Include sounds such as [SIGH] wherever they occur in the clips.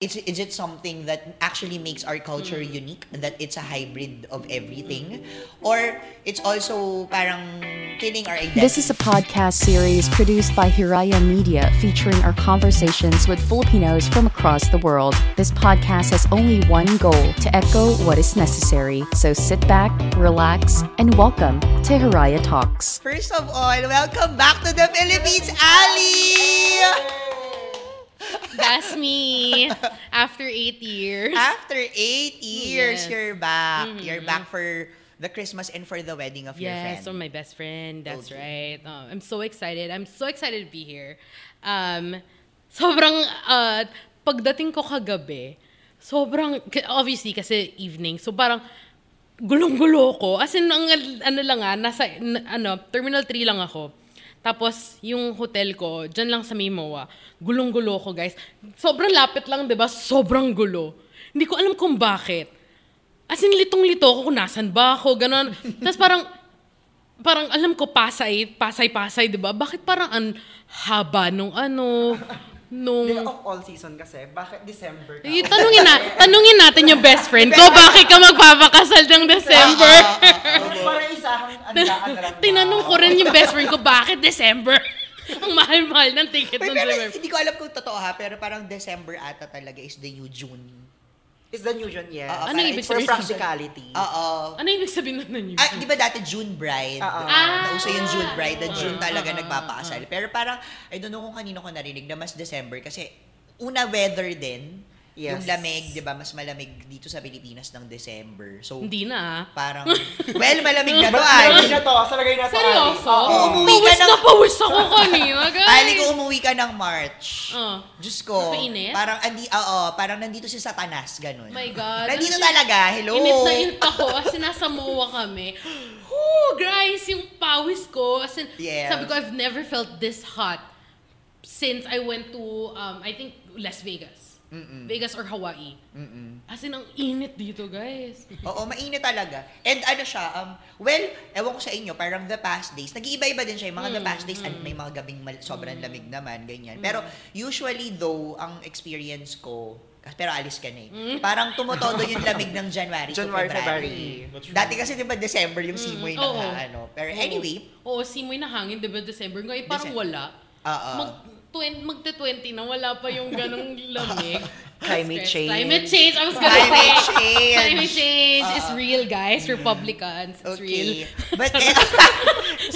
Is, is it something that actually makes our culture mm. unique? That it's a hybrid of everything? Or it's also parang killing our identity? This is a podcast series produced by Hiraya Media featuring our conversations with Filipinos from across the world. This podcast has only one goal to echo what is necessary. So sit back, relax, and welcome to Hiraya Talks. First of all, welcome back to the Philippines, Ali! That's me. After eight years. After eight years, Yes. you're back. You're back for the Christmas and for the wedding of your Yes, friend. so my best friend. That's Okay. right. Oh, I'm so excited. I'm so excited to be here. Um, sobrang, uh, pagdating ko kagabi, sobrang, obviously kasi evening, so parang gulong-gulo ko. As in, ang, ano lang ah, nasa, ano, Terminal 3 lang ako. Tapos, yung hotel ko, dyan lang sa Mimoa, gulong-gulo ko, guys. Sobrang lapit lang, di ba? Sobrang gulo. Hindi ko alam kung bakit. As in, litong-lito ako kung nasan ba ako, gano'n. Tapos parang, parang alam ko, Pasay, Pasay-Pasay, di ba? Bakit parang ang haba nung ano, nung... Day of all season kasi. Bakit December ka? Eh, tanungin, na, tanungin natin yung best friend ko, bakit ka magpapakasal ng December? Para isahang andaan na lang. Tinanong ko rin yung best friend ko, bakit December? [LAUGHS] ang mahal-mahal ng ticket pero December. hindi ko alam kung totoo ha, pero parang December ata talaga is the new June. Is the new June, yes. Oo, Ano parang ibig it's For sabihin? practicality. Oo. Ano yung ibig sabihin ng news? Ah, di ba dati June Bride? Oo. Ah. Nauso yung June Bride, na June Ah, talaga ah, ah, nagpapakasal. Pero parang, I don't know kung kanino ko narinig na mas December kasi una weather din, Yes. yung lamig, di ba, mas malamig dito sa Pilipinas ng December. So, Hindi na parang, [LAUGHS] well, malamig na to, Ali. lagay na to. Sa lagay na to. Seryoso? Ali. Oo. umuwi ka Pawis ng- na pawis ako kanina, [LAUGHS] guys. Ali, kung umuwi ka ng March, Oh. Diyos ko, Mainit? parang, andi, oo, parang nandito si Satanas, ganun. My God. Nandito Ano- talaga, hello. Init na init ako as in nasa MOA kami. Whoo, guys, yung pawis ko. As in, Yeah. sabi ko, I've never felt this hot since I went to, um, I think, Las Vegas. Vegas or Hawaii. As in, ang init dito, guys. [LAUGHS] Oo, mainit talaga. And ano siya, um, well, ewan ko sa inyo, parang the past days, nag-iiba-iba din siya. Yung mga the past days, and may mga gabing mal- sobrang lamig naman, ganyan. Pero usually though, ang experience ko, pero alis ka na eh. Parang tumutodo yung [LAUGHS] lamig ng January, January, to February. February. Dati kasi di ba December yung simoy ng Oo. ha- ano. Pero anyway, Oo, simoy na hangin, di ba, December. Ngayon, parang December. wala. Oo. Mag, twen, magte-20 na, wala pa yung ganong [LAUGHS] lamig. Climate Stress. change. Climate change. I was gonna Climate say. change. Climate change is Oo. real, guys. Republicans. It's real. okay. But, eh,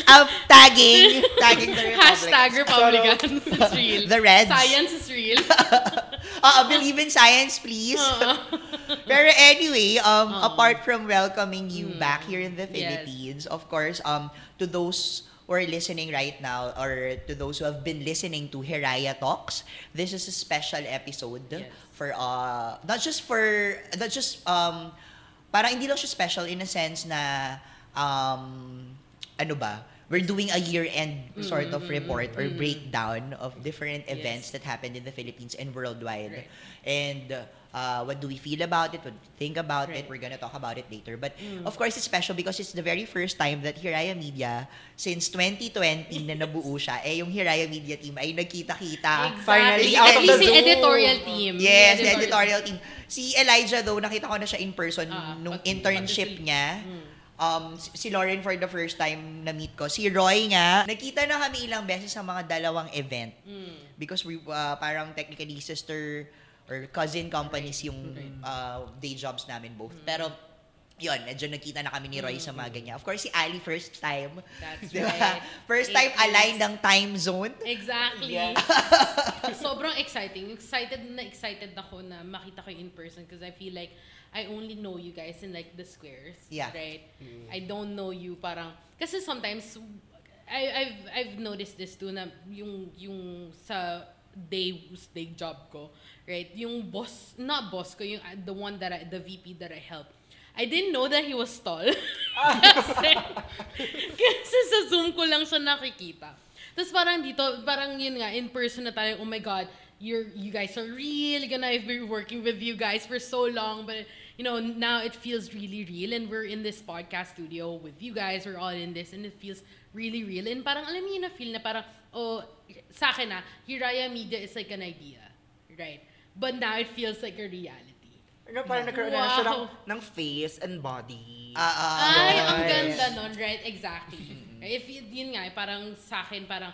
[LAUGHS] um, tagging, tagging the Republic. [LAUGHS] Hashtag Republicans. It's real. The Reds. Science is real. Oo, believe in science, please. Pero anyway, um, apart from welcoming you back here in the Hmm. Yes. Philippines, of course, um, to those who are listening right now or to those who have been listening to Hiraya Talks, this is a special episode Yes. for uh not just for not just um parang hindi lang siya special in a sense na um ano ba we're doing a year-end sort of report or breakdown of different events that happened in the Philippines and worldwide. Right. And uh, what do we feel about it? What do we think about it? Right. We're gonna talk about it later. But of course, it's special because it's the very first time that Hiraya Media, since 2020 na nabuo siya, eh yung Hiraya Media team ay nagkita-kita. Finally, Exactly. out of At the least the zoo. editorial team. Yes, the editorial team. Si Elijah though, nakita ko na siya in person Ah, nung pag- internship pag- niya. Um, si Lauren for the first time na meet ko. Si Roy nga, nakita na kami ilang beses sa mga dalawang event. Because we uh, parang technically sister or cousin companies yung uh, day jobs namin both. Pero yun, medyo nakita na kami ni Roy sa mga ganyan. Of course, si Ali first time. That's Di ba? right. First Eight time years. aligned ang time zone. Exactly. [LAUGHS] Sobrang exciting. Excited na excited ako na makita ko in person because I feel like I only know you guys in like the squares. Yeah. Right? I don't know you parang kasi sometimes I I've I've noticed this too na yung yung sa day day job ko, right? Yung boss, not boss ko, yung uh, the one that I, the VP that I help. I didn't know that he was tall. [LAUGHS] [LAUGHS] kasi, kasi sa Zoom ko lang siya nakikita. Tapos parang dito, parang yun nga, in person na tayo, oh my God, you're, you guys are really gonna, I've been working with you guys for so long, but you know, now it feels really real and we're in this podcast studio with you guys, we're all in this and it feels really real. And parang alam niyo na feel na parang, oh, sa akin na, Hiraya Media is like an idea, right? but now it feels like a reality. Ano, parang nagkaroon na siya ng, ng face and body. Ah, ah. Ay, ang Yes. ganda nun, right? Exactly. If y- yun nga, parang sa akin, parang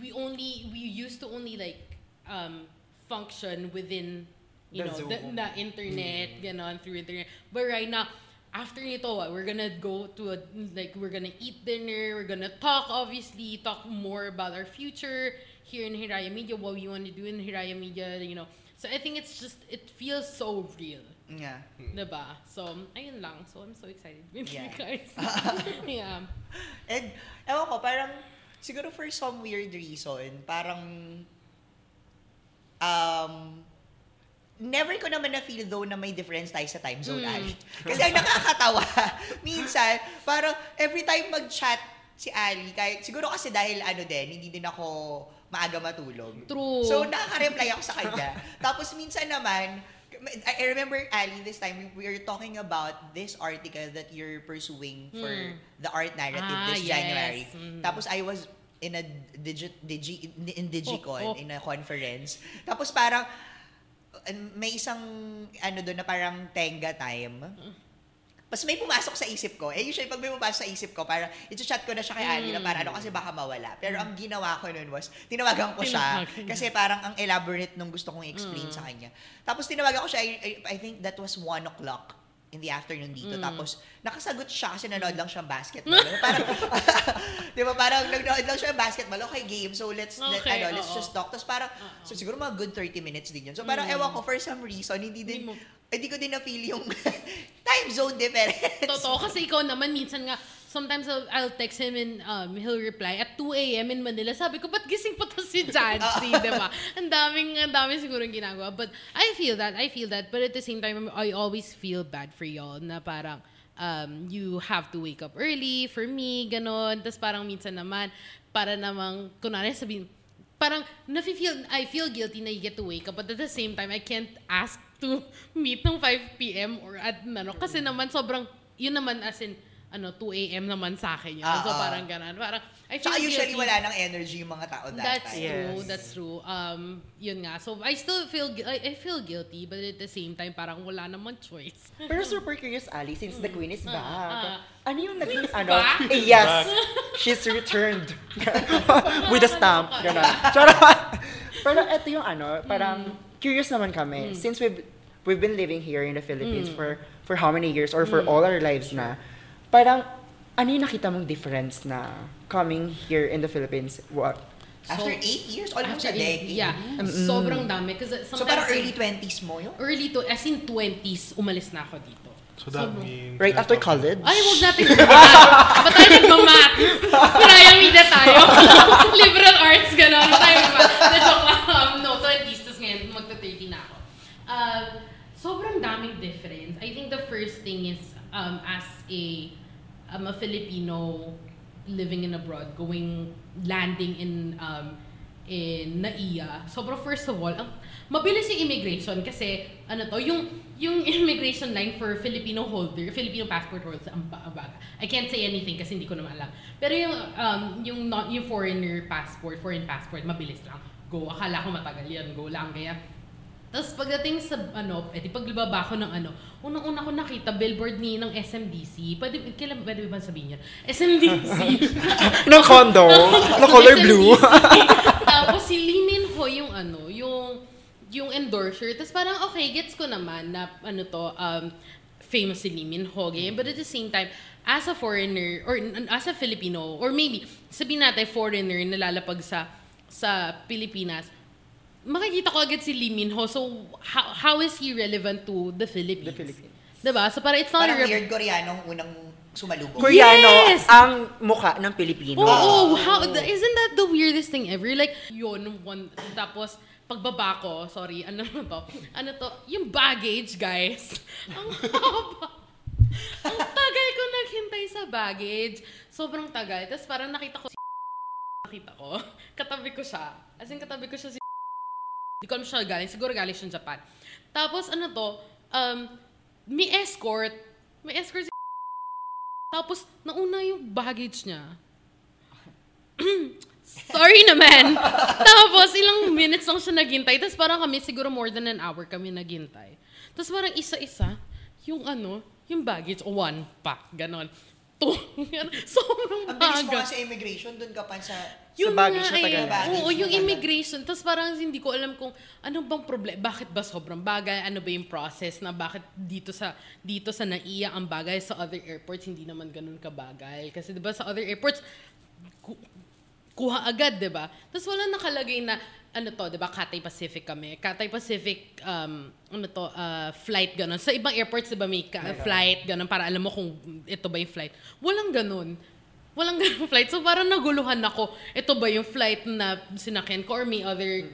we only, we used to only like um, function within, you The know, the, Zoom. the internet, ganon, through internet. But right now, after nito, what, we're gonna go to a, like, we're gonna eat dinner, we're gonna talk, obviously, talk more about our future here in Hiraya Media, what we want to do in Hiraya Media, you know. So I think it's just, it feels so real. Yeah. Diba? So, ayun lang. So, I'm so excited with Yeah. you guys. [LAUGHS] yeah. And, ewan ko, parang, siguro for some weird reason, parang, um, never ko naman na-feel though na may difference tayo sa time zone, Mm. Ali. Kasi ang nakakatawa, [LAUGHS] minsan, parang every time mag-chat si Ali, kahit, siguro kasi dahil ano din, hindi din ako maaga matulog. True. So, nakaka-reply ako sa kanya. [LAUGHS] Tapos minsan naman, I remember, Ali, this time, we were talking about this article that you're pursuing for Mm. the art narrative Ah, this yes. January. Mm. Tapos I was in a digi, digi, in Digicon, Oh, oh. in a conference. Tapos parang, may isang, ano doon na parang tenga time. Tapos may pumasok sa isip ko. Eh, usually, pag may pumasok sa isip ko, parang, ito-chat ko na siya kay Ali na para ano, kasi baka mawala. Pero ang ginawa ko nun was, tinawagan ko siya. Kasi parang ang elaborate nung gusto kong i-explain sa kanya. Tapos tinawagan ko siya, I, I- I think that was 1 o'clock in the afternoon dito. Tapos, nakasagot siya kasi nanood lang siya ng basketball. parang, [LAUGHS] di ba, parang nanood lang siya ng basketball. Okay, game. So, let's, let- Okay, ano, let's just talk. Tapos parang, so, siguro mga good 30 minutes din yun. So, parang, ewan ko, for some reason, hindi din, Hindi mo- hindi ko din na-feel yung [LAUGHS] time zone difference. Totoo, kasi ikaw naman, minsan nga, sometimes I'll, I'll text him and um, he'll reply at 2 a.m. in Manila. Sabi ko, ba't gising pa to si Jancy, [LAUGHS] di ba? Ang daming, ang daming siguro ginagawa. But I feel that, I feel that. But at the same time, I always feel bad for y'all na parang, um, you have to wake up early for me, ganon. Tapos parang minsan naman, para namang, kunwari sabihin, parang nafe-feel, I feel guilty na you get to wake up, but at the same time, I can't ask to meet ng 5 p.m. or at ano, kasi naman sobrang, yun naman as in, ano, 2 a.m. naman sa akin yun. Ah, so ah. parang ganun. Parang, I feel Tsaka usually wala nang energy yung mga tao that That's time. true, Yes. that's true. Um, yun nga. So, I still feel, I, I feel guilty, but at the same time, parang wala namang choice. [LAUGHS] Pero super curious, Ali, since the queen is back. ah. ano yung naging, ano? back? Eh, yes, she's returned. [LAUGHS] With a stamp. Ganon. Charot. Pero ito yung ano, parang curious naman kami. Since we've, we've been living here in the Philippines for for how many years or for all our lives na, parang, ano yung nakita mong difference na coming here in the Philippines? What? After So, 8 years, almost a After decade. eight- Yeah. Sobrang dami. Kasi So parang early 20s mo yun? early to, as in 20s, umalis na ako dito. So that means... Right after college? Ay, huwag natin. Ba't tayo nagmamat? Piraya media tayo. [LAUGHS] [LAUGHS] Liberal arts, gano'n. Ba't tayo nagmamat? Na joke lang. Um, no, 20s, tapos ngayon, magta-30 na ako. Um, daming difference. I think the first thing is, um, as a, um, a Filipino living in abroad, going, landing in, um, in NAIA. Sobrang first of all, mabilis yung immigration kasi ano to, yung yung [LAUGHS] immigration line for Filipino holder, Filipino passport ba- ang baga. I can't say anything kasi hindi ko naman alam. Pero yung um, yung not yung foreigner passport, foreign passport, mabilis lang. Go, akala ko matagal yan, go lang kaya tapos pagdating sa ano, edi paglibaba ko ng ano, unang-una ko nakita billboard ni ng SMDC. Pwede, kailan pwede ba sabihin yan? SMDC. [LAUGHS] ng condo, na color blue. [LAUGHS] Tapos si Lee Min Ho yung ano, yung yung endorser. Tapos parang okay, gets ko naman na ano to, um, famous si Lee Min Ho. ganyan. But at the same time, as a foreigner, or as a Filipino, or maybe, sabihin natin foreigner na lalapag sa sa Pilipinas, makikita ko agad si Lee Min Ho. So, how, how is he relevant to the Philippines? The Philippines. Diba? So, parang it's not Parang a rep- weird Koreanong unang sumalubong. Koreano, Yes! ang mukha ng Pilipino. Oo, oh, how, the- isn't that the weirdest thing ever? Like, yun, one, tapos, pagbaba ko, sorry, ano [LAUGHS] na to? Ano to? Yung baggage, guys. [LAUGHS] Ang haba. Ang tagal ko naghintay sa baggage. Sobrang tagal. Tapos parang nakita ko si [LAUGHS] nakita ko. Katabi ko siya. As in, katabi ko siya si Hindi ko alam siya galing. Siguro galing siya Japan. Tapos ano to, um, may escort. May escort si [LAUGHS] Tapos, nauna yung baggage niya. [CLEARS THROAT] Sorry naman. [LAUGHS] Tapos, ilang minutes lang siya naghintay. Tapos parang kami, siguro more than an hour kami naghintay. Tapos parang isa-isa, yung ano, yung baggage, one pack, ganon. Ganon. [LAUGHS] Sobrang Ang bilis mo baga. nga sa immigration, dun ka pa sa... Yung baggage nga na tagal. eh, Baggage Oo, yung immigration. Tapos parang hindi ko alam kung ano bang problema. Bakit ba sobrang bagay? Ano ba yung process na bakit dito sa dito sa NAIA ang bagay sa other airports hindi naman ganun kabagay? Kasi 'di ba sa other airports ku- kuha agad, 'di ba? Tapos wala nakalagay na ano to, 'di ba? Cathay Pacific kami. Cathay Pacific um ano to, uh, flight ganun. Sa ibang airports 'di ba may ka- flight ganun para alam mo kung ito ba yung flight. Walang ganun. Walang [LAUGHS] ganung flight. So parang naguluhan ako. Ito ba yung flight na sinakyan ko or may other...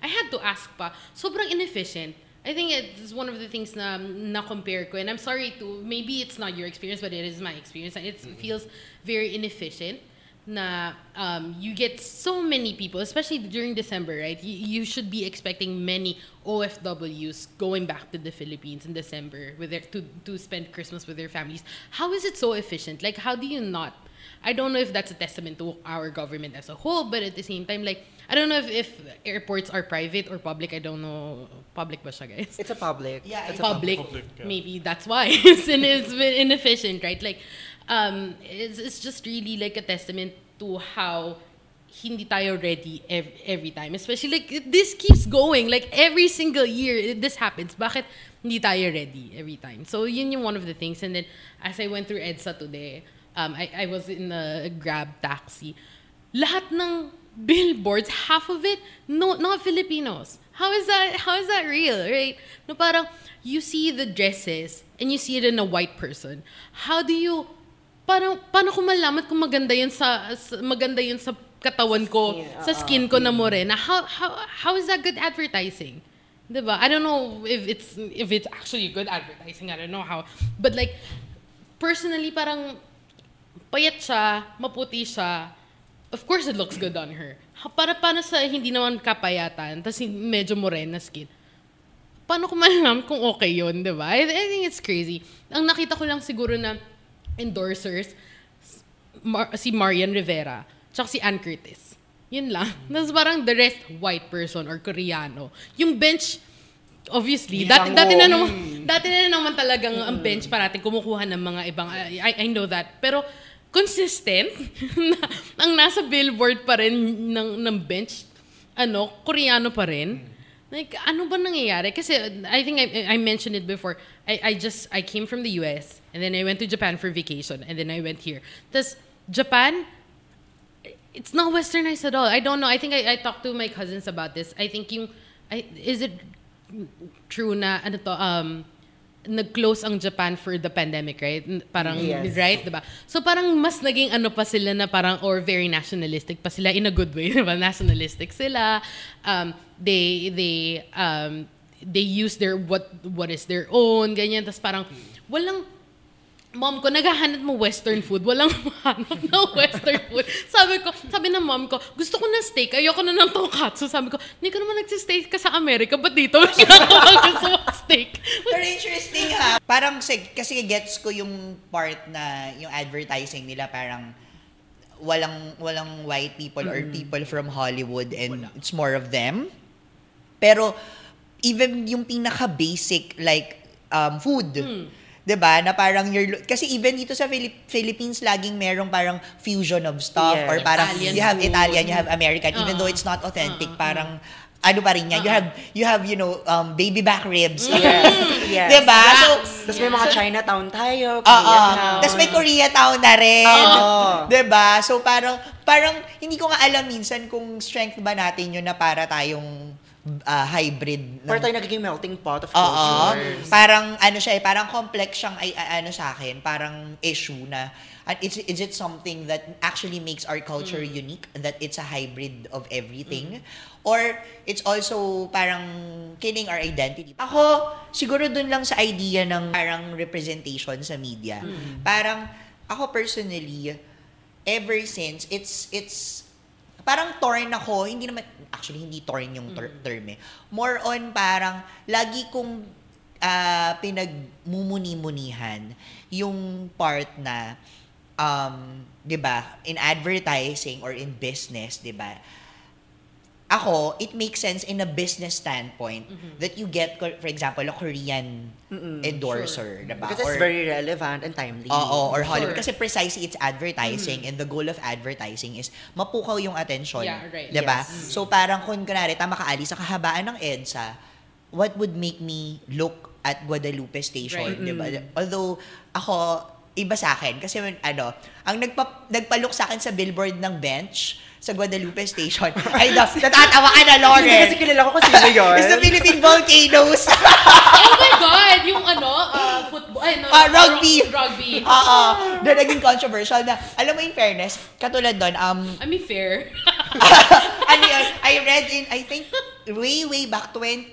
I had to ask pa. Sobrang inefficient. I think it's one of the things na na-compare ko. And I'm sorry to... Maybe it's not your experience, but it is my experience. And it feels very inefficient na um, you get so many people, especially during December, right? You, you should be expecting many OFWs going back to the Philippines in December with their, to, to spend Christmas with their families. How is it so efficient? Like, how do you not? I don't know if that's a testament to our government as a whole, but at the same time, like, I don't know if, if airports are private or public. I don't know. Public ba siya, guys? It's a public. Yeah, it's it's a public, Public, yeah. maybe that's why [LAUGHS] it's, in, it's inefficient, right? Like, um, it's, it's just really like a testament to how hindi tayo ready every, every time. Especially like this keeps going. Like every single year, this happens. Bakit hindi tayo ready every time? So yun yung one of the things. And then as I went through EDSA today, um, I, I was in a grab taxi. Lahat ng billboards, half of it, no, not Filipinos. How is that? How is that real, right? No, parang you see the dresses and you see it in a white person. How do you paano paano ko malaman kung maganda yun sa, sa- maganda yun sa katawan ko, Skin, sa uh-uh. skin ko na morena? How how how is that good advertising? 'Di ba? I don't know if it's if it's actually good advertising. I don't know how. But like personally parang payat siya, maputi siya. Of course, it looks good on her. Para paano sa hindi naman kapayatan, tapos medyo morena skin. Paano ko malalam kung okay yun, di ba? I, I think it's crazy. Ang nakita ko lang siguro na endorsers, Mar- si Marian Rivera, tsaka si Ann Curtis. Yun lang. Tapos parang the rest, white person or Koreano. Yung bench, obviously, dati, dati na naman, dati na naman talagang ang bench parating kumukuha ng mga ibang, I, I know that. Pero, consistent, [LAUGHS] na, ang nasa billboard pa rin ng, ng bench, ano, Koreano pa rin. Like, ano ba nangyayari? Kasi, I think I, I mentioned it before. I, I just, I came from the US, and then I went to Japan for vacation, and then I went here. Tapos, Japan, it's not westernized at all. I don't know. I think I, I talked to my cousins about this. I think yung I, is it true na ano to um nag-close ang Japan for the pandemic, right? Parang Yes. right, 'di ba? So parang mas naging ano pa sila na parang or very nationalistic pa sila in a good way, [LAUGHS] 'di ba? Nationalistic sila. Um they they um they use their what what is their own ganyan tapos parang walang mom ko, naghahanap mo western food. Walang [LAUGHS] mahanap na western food. Sabi ko, sabi ng mom ko, gusto ko ng steak, ayoko na ng tonkatsu. Sabi ko, hindi ka naman nagsisteak ka sa Amerika, ba't dito? [LAUGHS] Gusto mo steak. Pero interesting ha. Parang kasi gets ko yung part na yung advertising nila parang walang walang white people or people from Hollywood and it's more of them. Pero even yung pinaka basic like um food. 'Di ba? Na parang you're lo- kasi even dito sa Philip- Philippines laging merong parang fusion of stuff Yes. or parang Italian you have food. Italian, you have American even though it's not authentic, parang ano pa rin yan. You have you have you know um baby back ribs. Yes. yes. 'Di ba? So Tapos may mga Chinatown tayo. Koreatown. Tapos may Koreatown na rin. Oo. 'Di ba? So parang parang hindi ko nga alam minsan kung strength ba natin yun na para tayong ah, hybrid. ng- Para tayo nagiging melting pot of Oo. cultures. Parang ano siya eh, parang complex siyang ay, ano sa akin, parang issue na and is, is it something that actually makes our culture unique that it's a hybrid of everything or it's also parang killing our identity ako siguro dun lang sa idea ng parang representation sa media parang ako personally ever since it's it's parang torn ako, hindi naman, actually hindi torn yung ter- term eh. More on parang, lagi kong ah, pinagmumuni-munihan yung part na um, 'di ba, in advertising or in business, 'di ba? Ako, it makes sense in a business standpoint Mm-hmm. that you get, for example, a Korean endorser, 'di ba? Because it's Or- very relevant and timely. Oo, or Hollywood. Sure. Kasi precisely it's advertising and the goal of advertising is mapukaw yung attention. Yeah, right. 'Di ba? Yes. So parang kung kunwari, tama ka Ali, sa kahabaan ng EDSA, what would make me look at Guadalupe Station, Right. 'di ba? Although ako iba sa akin kasi ano, ang nagpa, nagpalook sa akin sa billboard ng bench sa Guadalupe Station. [LAUGHS] Ay, no, natatawa ka na, Hindi Lauren. kasi kilala ko sino yun. [LAUGHS] It's the Philippine Volcanoes. [LAUGHS] Oh my God! Yung ano, uh, football, ay no, Ah, rugby. Rugby. Oo. Na naging controversial na, alam mo in fairness, katulad doon, um, I mean, fair. ano yun, I read in, I think, way, way back, 20,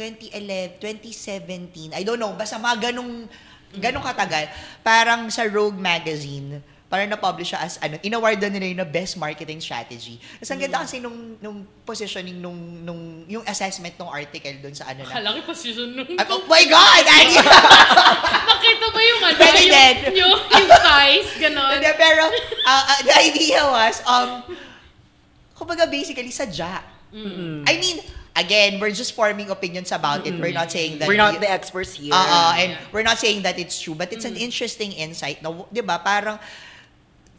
2011, 2017, I don't know, basta mga ganong, ganong katagal, parang sa Rogue Magazine, parang na-publish siya as, ano, in-awardan nila yun na best marketing strategy. Tapos ang ganda kasi nung, nung positioning, nung, nung, yung assessment ng article doon sa ano na, Kalaki position nung... Ah, oh my God! Ani! [LAUGHS] Nakita mo yung ano, Pwede yung, din. yung, yung thighs, ganon. Hindi, pero, uh, uh, the idea was, um, kumbaga basically, sadya. I mean, again, we're just forming opinions about it. We're not saying that... We're not the experts here. Oo, and we're not saying that it's true, but it's an interesting insight na, 'di ba, parang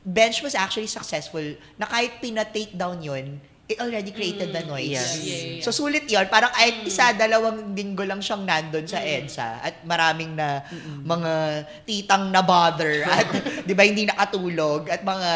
bench was actually successful na kahit pina-take down yun, it already created the noise. Yes. Yeah, yeah, yeah. So sulit yun, parang ay isa, dalawang linggo lang siyang nandun sa EDSA at maraming na mga titang na bother [LAUGHS] at 'di ba hindi nakatulog at mga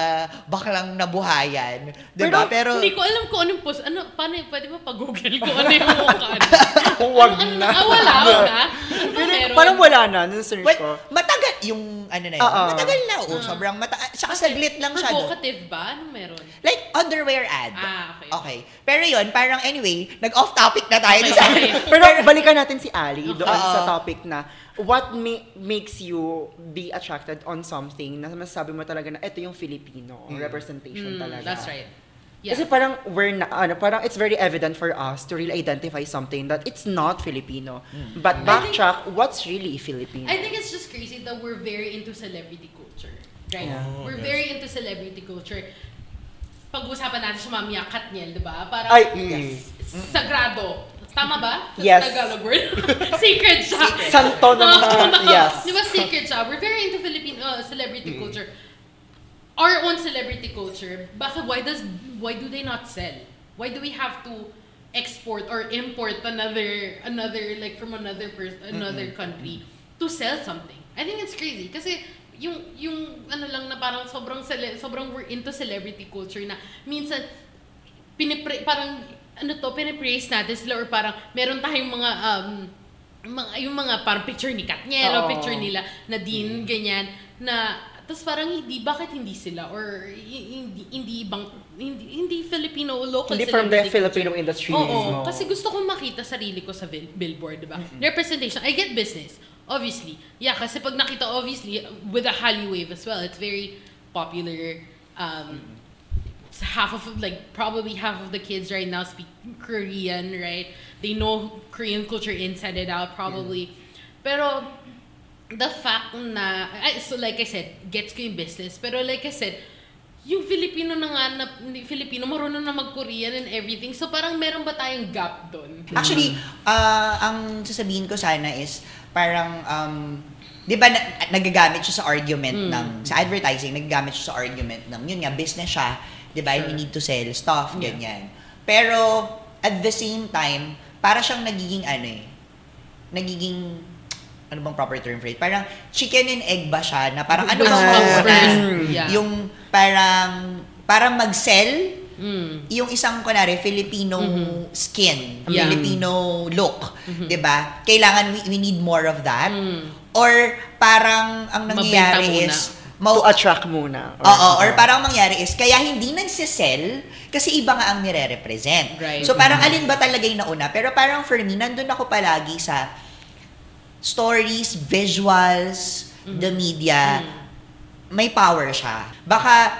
baklang nabuhayan, 'di ba? Pero, Hindi ko alam kung anong post. Ano, paano, pwede mo pag-google kung ano yung mukha. [LAUGHS] Kung wag ano, na. Ah, wala, wala. [LAUGHS] Ano ba meron? Parang wala na, nung search well, ko. matagal yung ano na yun. Oo. Matagal na, oh, sobrang mata saka saglit lang siya. Provocative ba? Anong meron? Like, underwear ad. Ah, okay. Okay. Pero yun, parang anyway, nag-off topic na tayo. Okay. [LAUGHS] Pero balikan natin si Ali doon Oo. sa topic na what ma- makes you be attracted on something na masasabi mo talaga na ito yung Filipino representation Mm, talaga. That's right. Yeah. Kasi parang we're na, ano, parang it's very evident for us to really identify something that it's not Filipino. But backtrack, what's really Filipino? I think it's just crazy that we're very into celebrity culture. Right? Yeah. we're very into celebrity culture. Pag-usapan natin si Mami Katniel, di ba? Parang Ay, s- sagrado. Tama ba? Sa [LAUGHS] Yes. Tagalog word. [LAUGHS] Sacred siya. Santo ng [LAUGHS] mga- yes. Di ba sacred siya? We're very into Philippine uh, celebrity culture. Our own celebrity culture, bakit, why does, why do they not sell? Why do we have to export or import another, another, like from another person, another country to sell something? I think it's crazy. Kasi, yung, yung, ano lang na parang sobrang, cele, sobrang we're into celebrity culture na minsan, pinipre, parang, ano to, pinipraise natin sila or parang meron tayong mga, um, mga, yung mga parang picture ni Katniel o Oo. picture nila Nadine, ganyan, na, tapos parang hindi, bakit hindi sila? Or hi- hindi, hindi bang, hindi, hindi Filipino local Hindi from the celebrity Filipino culture. industry Oo, mismo. kasi gusto kong makita sarili ko sa bil- billboard, di ba? Representation. I get business, obviously. Yeah, kasi pag nakita, obviously, with the Hallyu wave as well, it's very popular. Um, half of, like, probably half of the kids right now speak Korean, right? They know Korean culture inside and out, probably. Pero, the fact na, so like I said, gets ko yung business. Pero like I said, yung Filipino na nga, na, Filipino, marunong na mag-Korean and everything. So parang meron ba tayong gap doon? Actually, ah, ang sasabihin ko sana is, parang, um, di ba, na, nagagamit siya sa argument ng, sa advertising, nagagamit siya sa argument ng, yun nga, business siya, di ba, you need to sell stuff, ganyan. Pero, at the same time, para siyang nagiging, ano eh, nagiging, ano bang proper term for it? Parang chicken and egg ba siya na parang ano bang mauna? yeah. Yung parang, parang mag-sell, Mm. yung isang kunwari Filipino skin, Mm-hmm. Yeah. Mm-hmm. Filipino look, 'di ba? Kailangan we, we need more of that. Mm. Or parang ang nangyayari muna. is to mau- attract muna. Oo, or parang mangyari is, kaya hindi nagsisell kasi iba nga ang nire-represent. Right. So parang alin ba talaga yung nauna? Pero parang for me, nandun ako palagi sa stories, visuals, Mm-hmm. the media, may power siya. Baka,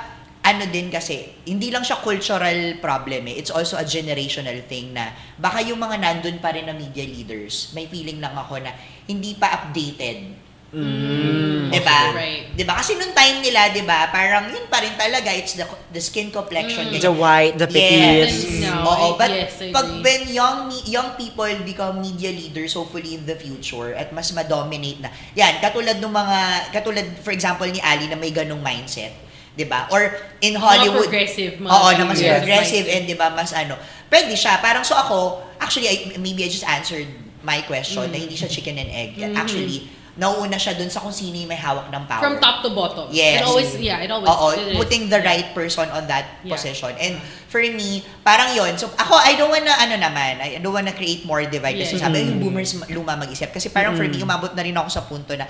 ano din kasi, hindi lang siya cultural problem eh. It's also a generational thing na baka yung mga nandun pa rin na media leaders, may feeling lang ako na hindi pa updated 'Di ba? Right. 'Di ba? Kasi nung time nila, 'di ba, parang yun pa rin talaga, it's the the skin complexion. The white, the Yes. petite. No, Oo, I- but yes, I pag when young me- young people become media leaders hopefully in the future at mas ma-dominate na. Yan, katulad ng mga katulad for example ni Ali na may ganung mindset, 'di ba? Or in Hollywood, progressive, mga Oo, na mas Yes. progressive and 'di ba, mas ano. Pwede siya. Parang so ako, actually I, maybe I just answered my question na hindi siya chicken and egg. Actually, nauuna siya dun sa kung sino yung may hawak ng power. From top to bottom. Yes. It always, yeah, it always. Oo, it is. putting the right person on that Yeah. position. And for me, parang yon So, ako, I don't wanna, ano naman, I don't wanna create more divide. Kasi Yeah. sabi, yung boomers ma- luma mag-isip. Kasi parang for me, umabot na rin ako sa punto na,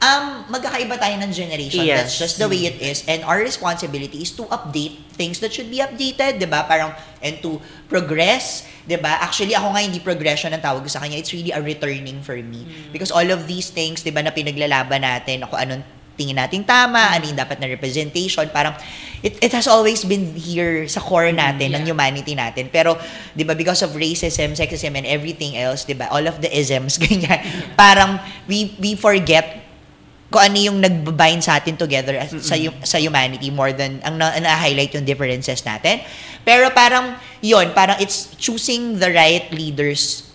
um, magkakaiba tayo ng generation. Yes. That's just the way it is. And our responsibility is to update things that should be updated, di ba? Parang, and to progress, di ba? Actually, ako nga hindi progression ang tawag sa kanya. It's really a returning for me. Because all of these things, di ba, na pinaglalaban natin, ako anong tingin natin tama, ano yung dapat na representation, parang it, it has always been here sa core natin, ng Yeah. humanity natin. Pero, di ba, because of racism, sexism, and everything else, di ba, all of the isms, [LAUGHS] ganyan, parang we, we forget kung ano yung nagbabind sa atin together as, sa sa humanity more than ang na, na-highlight yung differences natin. Pero parang yon parang it's choosing the right leaders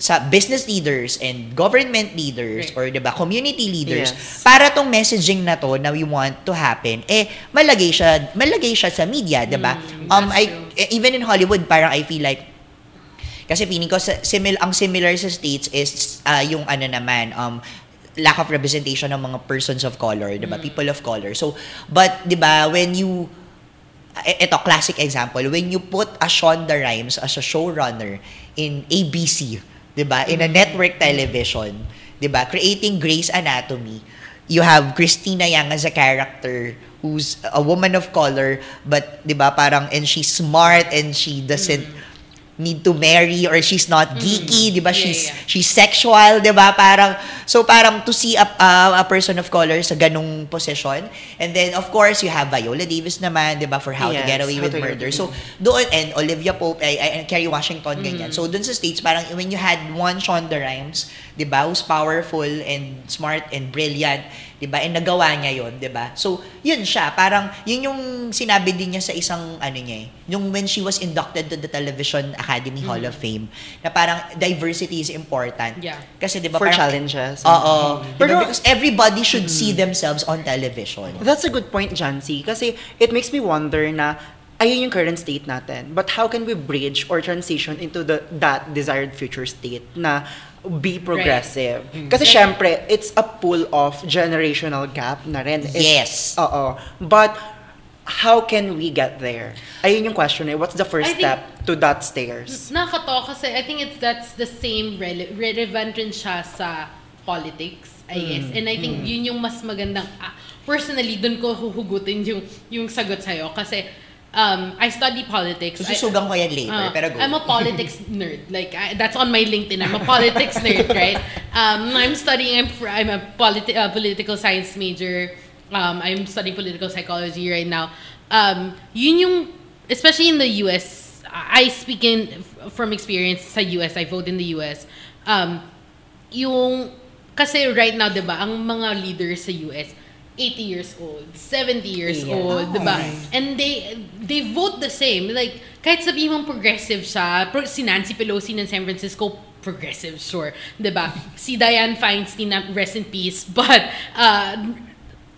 sa business leaders and government leaders Right. or 'di ba community leaders Yes. para tong messaging na to na we want to happen eh malagay siya malagay siya sa media 'di ba um that's I true. eh, even in Hollywood parang I feel like kasi feeling ko sa, simil, ang similar sa states is ah, yung ano naman um lack of representation ng mga persons of color, 'di ba? People of color. So but 'di ba when you e- ito classic example when you put a Shonda Rhimes as a showrunner in ABC, 'di ba? In a network television, 'di ba? Creating Grey's Anatomy. You have Christina Yang as a character who's a woman of color but 'di ba parang and she's smart and she doesn't need to marry or she's not geeky, 'di ba? Yeah, she's yeah. she's sexual, 'di ba? Parang so parang to see a, a, a person of color sa ganung position. And then of course, you have Viola Davis naman, 'di ba, for How to Yes, Get Away with to Get Murder. So doon and Olivia Pope ay, ay- and Kerry Washington ganyan. So doon sa States parang when you had one Shonda Rhimes, 'di ba, who's powerful and smart and brilliant, 'di ba? And nagawa niya 'yon, 'di ba? So yun siya, parang yun yung sinabi din niya sa isang ano niya eh, yung when she was inducted to the Television Academy Hall of Fame, na parang diversity is important. Yeah. Kasi 'di ba For parang challenges. Oo. 'Di ba? Pero- because everybody should see themselves on television. That's a good point, Jancy. Kasi it makes me wonder na ayun yung current state natin. But how can we bridge or transition into the that desired future state na be progressive? Kasi syempre, it's a pull of generational gap na rin. It- Yes. Oo. But how can we get there? Ayun yung question eh. What's the first I think- step to that stairs? Nakakatawa kasi I think it's that's the same rele- relevant rin siya sa politics, I guess. And I think yun yung mas magandang ah, personally doon ko huhugutin yung yung sagot sa'yo kasi um, I study politics. I- Sususugan ko yan later, Uh, pero go. I'm a politics [LAUGHS] nerd. Like I, that's on my LinkedIn. I'm a politics [LAUGHS] nerd, right? Um, I'm studying. I'm I'm a politi- uh, political science major. Um, I'm studying political psychology right now. Um, yun yung especially in the U.S. I speak in from experience sa U.S. I vote in the U.S. Um, yung kasi right now, 'di ba, ang mga leaders sa US 80 years old, 70 years Yeah. old, 'di ba? And they they vote the same. Like kahit sabihin mong progressive siya, pro, si Nancy Pelosi ng San Francisco progressive, sure. 'Di ba? Si Dianne Feinstein, rest in peace, [LAUGHS] but uh,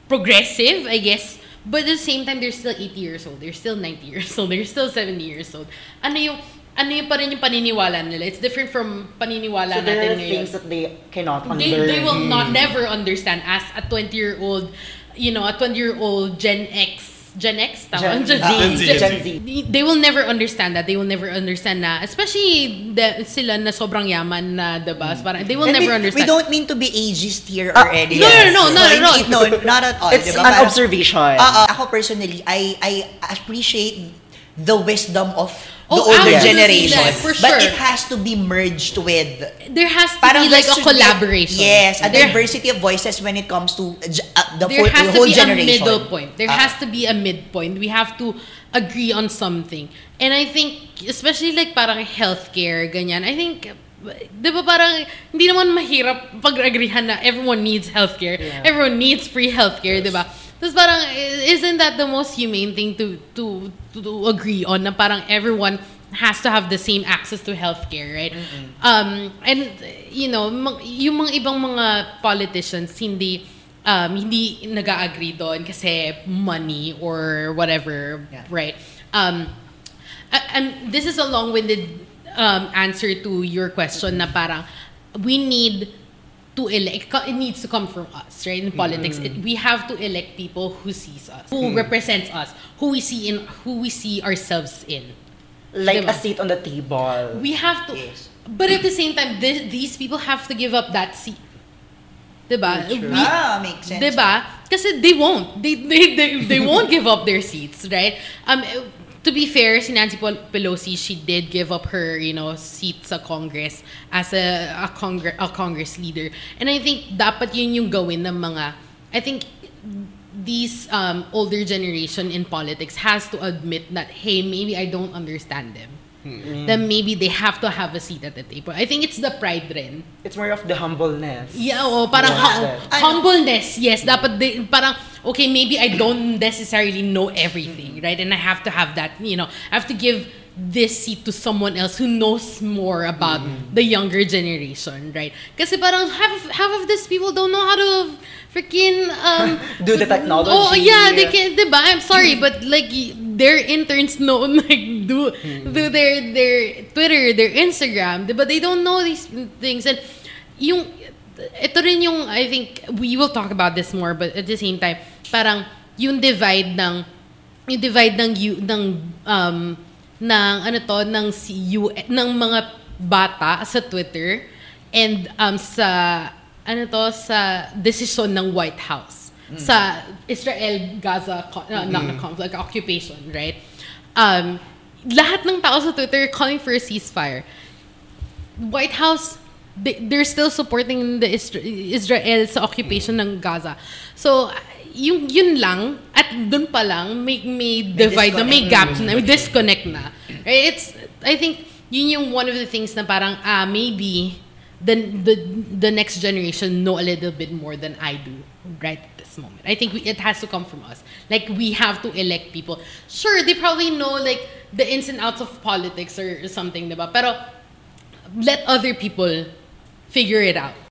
progressive, I guess. But at the same time, they're still 80 years old. They're still 90 years old. They're still 70 years old. Ano yung, ano yung pa rin yung paniniwala nila? It's different from paniniwala So there natin are ngayon. things that they cannot They, unlearn. they will not never understand as a 20-year-old, you know, a 20-year-old Gen X, Gen X? Tama? Gen Z. Gen Z, Gen Z. They will never understand that. They will never understand na, especially the, sila na sobrang yaman na, diba? So Parang, they will And never we, understand. we don't mean to be ageist here Ah, or anything. no, no, no, not at all. hindi- No, not at all. It's diba? an Parang- observation. Ah, ah, ako personally, I I appreciate the wisdom of the Oh, older generation. that, for But sure. it has to be merged with there has to be like a should be- collaboration. yes, a There- diversity of voices when it comes to uh, uh, the, there full, has the to whole be generation. a middle point. There Ah. has to be a midpoint. We have to agree on something. And I think, especially like parang healthcare, ganyan, I think di ba parang, hindi naman mahirap pag-agreehan na everyone needs healthcare, Yeah. everyone needs free healthcare, di ba? Tapos parang, isn't that the most humane thing to, to, to, agree on, na parang everyone has to have the same access to healthcare, right? Um, and, you know, yung mga ibang mga politicians, hindi, um, hindi nag-agree doon kasi money or whatever, Yeah. right? Um, and this is a long-winded um, answer to your question na parang we need to elect it needs to come from us right in politics it, we have to elect people who sees us who represents us who we see in who we see ourselves in Like Diba? a seat on the table. we have to Yes. but at the same time this, these people have to give up that seat diba True. We- Ah, makes sense. Diba? Kasi they won't. They, they, they, they won't give up their seats, right? Um, to be fair, si Nancy Pel- Pelosi, she did give up her, you know, seat sa Congress as a, a, Congre- a Congress leader. And I think dapat yun yung gawin ng mga, I think these um, older generation in politics has to admit that, hey, maybe I don't understand them. Then maybe they have to have a seat at the table. I think it's the pride rin. It's more of the humbleness. Yeah, oo, parang hum- humbleness. Yes, dapat di- parang okay, maybe I don't necessarily know everything, right? And I have to have that, you know, I have to give this seat to someone else who knows more about the younger generation, right? Because parang half of, half of these people don't know how to freaking um [LAUGHS] Do the technology. Oh yeah, they can't. diba? I'm sorry, but like their interns know [LAUGHS] like do do their their Twitter, their Instagram, but They don't know these things and yung ito rin yung I think we will talk about this more but at the same time parang yung divide ng yung divide ng you ng um ng ano to ng si U, ng mga bata sa Twitter and um sa ano to sa decision ng White House. Sa Israel Gaza co- uh, not a conflict occupation right? Um lahat ng tao sa Twitter calling for a ceasefire. White House, they, they're still supporting the Isra- Israel sa occupation ng Gaza. So, yung yun lang, at dun pa lang, may, may divide na, may gap na, may disconnect na. Right? It's, I think, yun yung one of the things na parang, ah, maybe, the, the, the next generation know a little bit more than I do right at this moment. I think we, it has to come from us. Like, we have to elect people. Sure, they probably know, like, the ins and outs of politics or, something, diba? Pero, let other people figure it out.